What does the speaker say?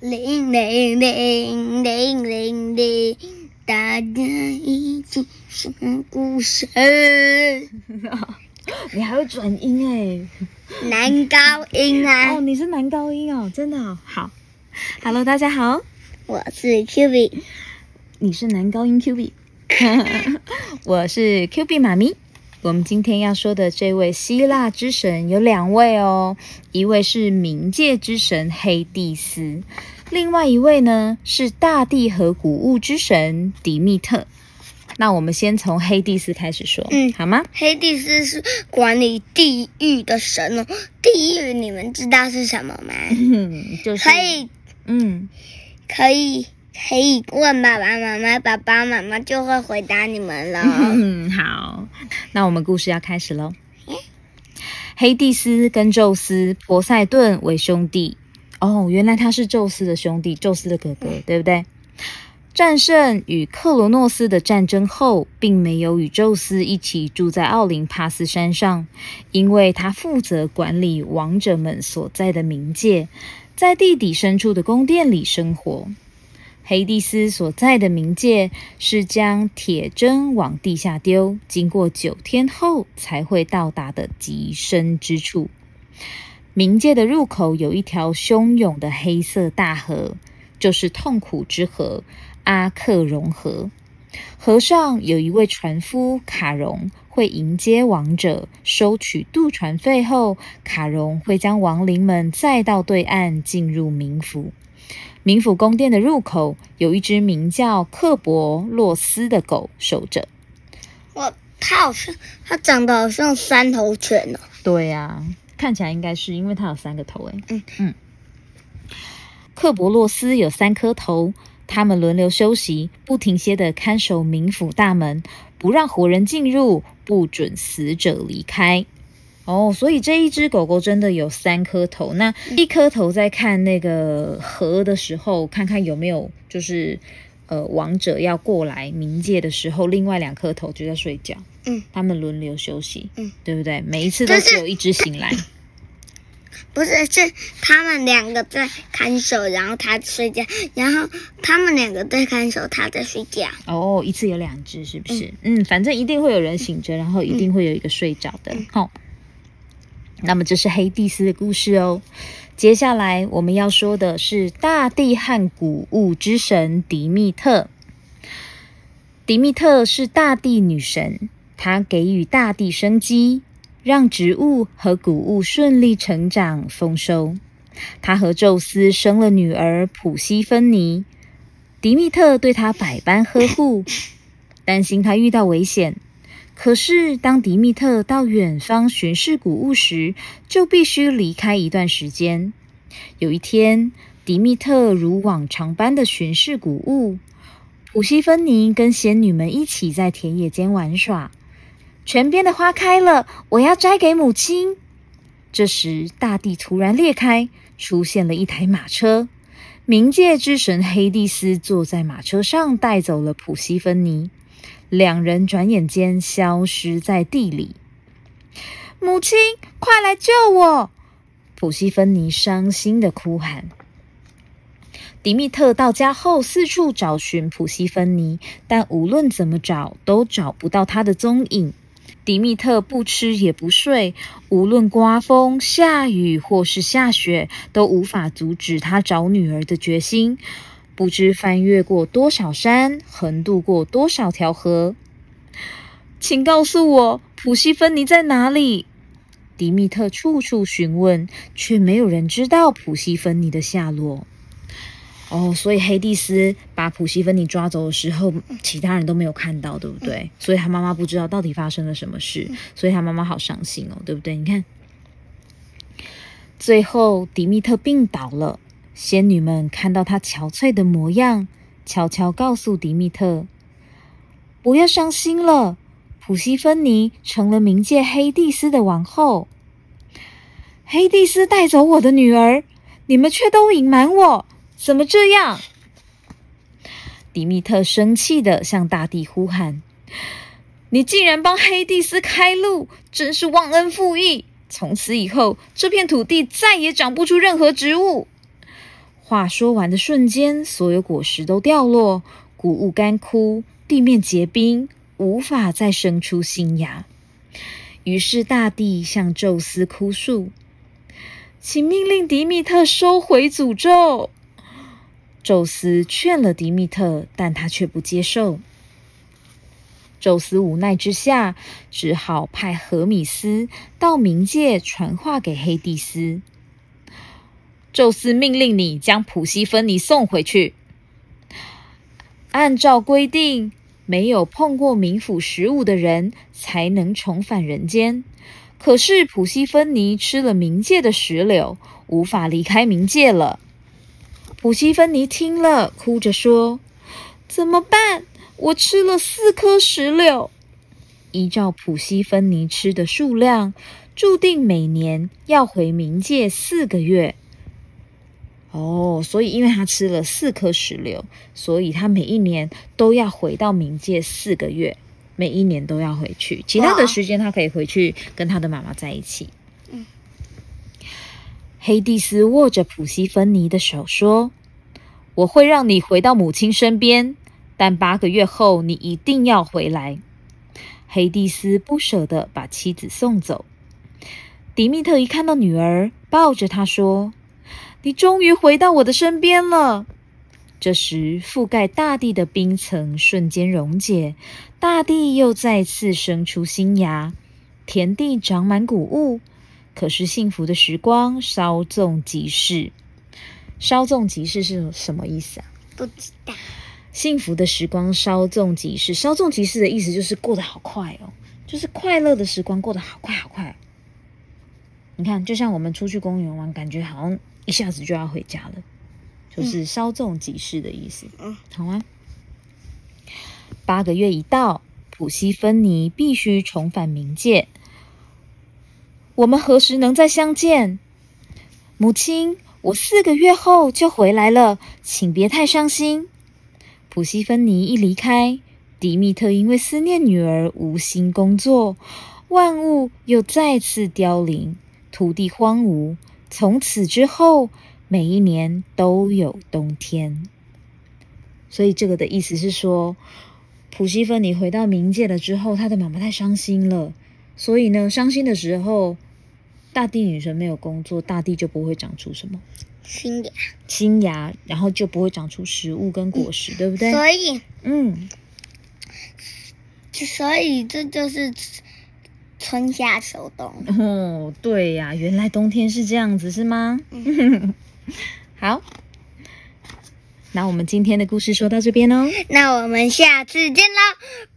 铃铃铃铃铃铃，大家一起说故事。你还会转音哎，男高音啊！哦，你是男高音哦，真的哦。好，Hello，大家好，我是 Q B，你是男高音 Q B，我是 Q B 妈咪。我们今天要说的这位希腊之神有两位哦，一位是冥界之神黑帝斯，另外一位呢是大地和谷物之神迪密特。那我们先从黑帝斯开始说，嗯好吗？黑帝斯是管理地狱的神哦。地狱你们知道是什么吗？嗯，就是可以，嗯，可以，可以问爸爸妈妈，爸爸妈妈就会回答你们了。嗯，好，那我们故事要开始喽。黑蒂斯跟宙斯、波塞顿为兄弟。哦，原来他是宙斯的兄弟，宙斯的哥哥，对不对？战胜与克罗诺斯的战争后，并没有与宙斯一起住在奥林帕斯山上，因为他负责管理王者们所在的冥界，在地底深处的宫殿里生活。黑帝斯所在的冥界是将铁针往地下丢，经过九天后才会到达的极深之处。冥界的入口有一条汹涌的黑色大河，就是痛苦之河阿克隆河。河上有一位船夫卡戎，会迎接亡者，收取渡船费后，卡戎会将亡灵们载到对岸，进入冥府。冥府宫殿的入口有一只名叫克伯洛斯的狗守着。我它好像，它长得好像三头犬哦。对呀、看起来应该是因为它有三个头。诶，嗯嗯。克伯洛斯有三颗头，他们轮流休息，不停歇的看守冥府大门，不让活人进入，不准死者离开。哦，所以这一只狗狗真的有三颗头。那一颗头在看那个河的时候，看看有没有就是呃王者要过来冥界的时候，另外两颗头就在睡觉。嗯，他们轮流休息。嗯，对不对？每一次都是只有一只醒来。不是，是他们两个在看守，然后他睡觉，然后他们两个在看守，他在睡觉。哦，一次有两只，是不是？嗯反正一定会有人醒着，然后一定会有一个睡着的。好、那么这是黑帝斯的故事哦。接下来我们要说的是大地和谷物之神迪密特。迪密特是大地女神，她给予大地生机，让植物和谷物顺利成长丰收。她和宙斯生了女儿普西芬尼，迪密特对她百般呵护，担心她遇到危险。可是，当迪密特到远方巡视谷物时，就必须离开一段时间。有一天，迪密特如往常般的巡视谷物，普西芬尼跟仙女们一起在田野间玩耍。泉边的花开了，我要摘给母亲。这时，大地突然裂开，出现了一台马车。冥界之神黑帝斯坐在马车上，带走了普西芬尼。两人转眼间消失在地里。母亲，快来救我！普西芬尼伤心的哭喊。迪密特到家后，四处找寻普西芬尼，但无论怎么找，都找不到她的踪影。迪密特不吃也不睡，无论刮风、下雨或是下雪，都无法阻止他找女儿的决心。不知翻越过多少山，横渡过多少条河。请告诉我，普西芬尼在哪里？迪密特处处询问，却没有人知道普西芬尼的下落。哦，所以黑蒂斯把普西芬尼抓走的时候，其他人都没有看到，对不对？所以他妈妈不知道到底发生了什么事，所以他妈妈好伤心哦，对不对？你看，最后迪密特病倒了，仙女们看到他憔悴的模样，悄悄告诉迪密特：“不要伤心了，普西芬尼成了冥界黑帝斯的王后。黑帝斯带走我的女儿，你们却都隐瞒我。”怎么这样？迪密特生气的向大地呼喊：“你竟然帮黑帝斯开路，真是忘恩负义！从此以后，这片土地再也长不出任何植物。”话说完的瞬间，所有果实都掉落，谷物干枯，地面结冰，无法再生出新芽。于是大地向宙斯哭诉，请命令迪密特收回诅咒。宙斯劝了迪密特，但他却不接受。宙斯无奈之下，只好派荷米斯到冥界传话给黑帝斯。宙斯命令你将普西芬尼送回去。按照规定，没有碰过冥府食物的人才能重返人间。可是普西芬尼吃了冥界的石榴，无法离开冥界了。普西芬尼听了，哭着说：“怎么办？我吃了四颗石榴。依照普西芬尼吃的数量，注定每年要回冥界四个月。”哦，所以因为他吃了四颗石榴，所以他每一年都要回到冥界四个月，每一年都要回去。其他的时间他可以回去跟他的妈妈在一起。嗯，黑蒂斯握着普西芬尼的手说：“我会让你回到母亲身边，但八个月后你一定要回来。”黑蒂斯不舍得把妻子送走。迪密特一看到女儿，抱着她说。你终于回到我的身边了。这时，覆盖大地的冰层瞬间溶解，大地又再次生出新芽，田地长满谷物。可是，幸福的时光稍纵即逝。稍纵即逝是什么意思啊？不知道。幸福的时光稍纵即逝，稍纵即逝的意思就是过得好快哦，就是快乐的时光过得好快好快。你看，就像我们出去公园玩，感觉好像。一下子就要回家了，就是稍纵即逝的意思。嗯，好啊。八个月一到，普西芬尼必须重返冥界。我们何时能再相见？母亲，我四个月后就回来了，请别太伤心。普西芬尼一离开，迪密特因为思念女儿无心工作，万物又再次凋零，土地荒芜。从此之后，每一年都有冬天。所以这个的意思是说，普西芬尼回到冥界了之后，他的妈妈太伤心了。所以呢，伤心的时候，大地女神没有工作，大地就不会长出什么新芽，新芽，然后就不会长出食物跟果实，对不对？所以，嗯，所以这就是。春夏秋冬哦，对呀，原来冬天是这样子，是吗？好，那我们今天的故事说到这边哦，那我们下次见喽。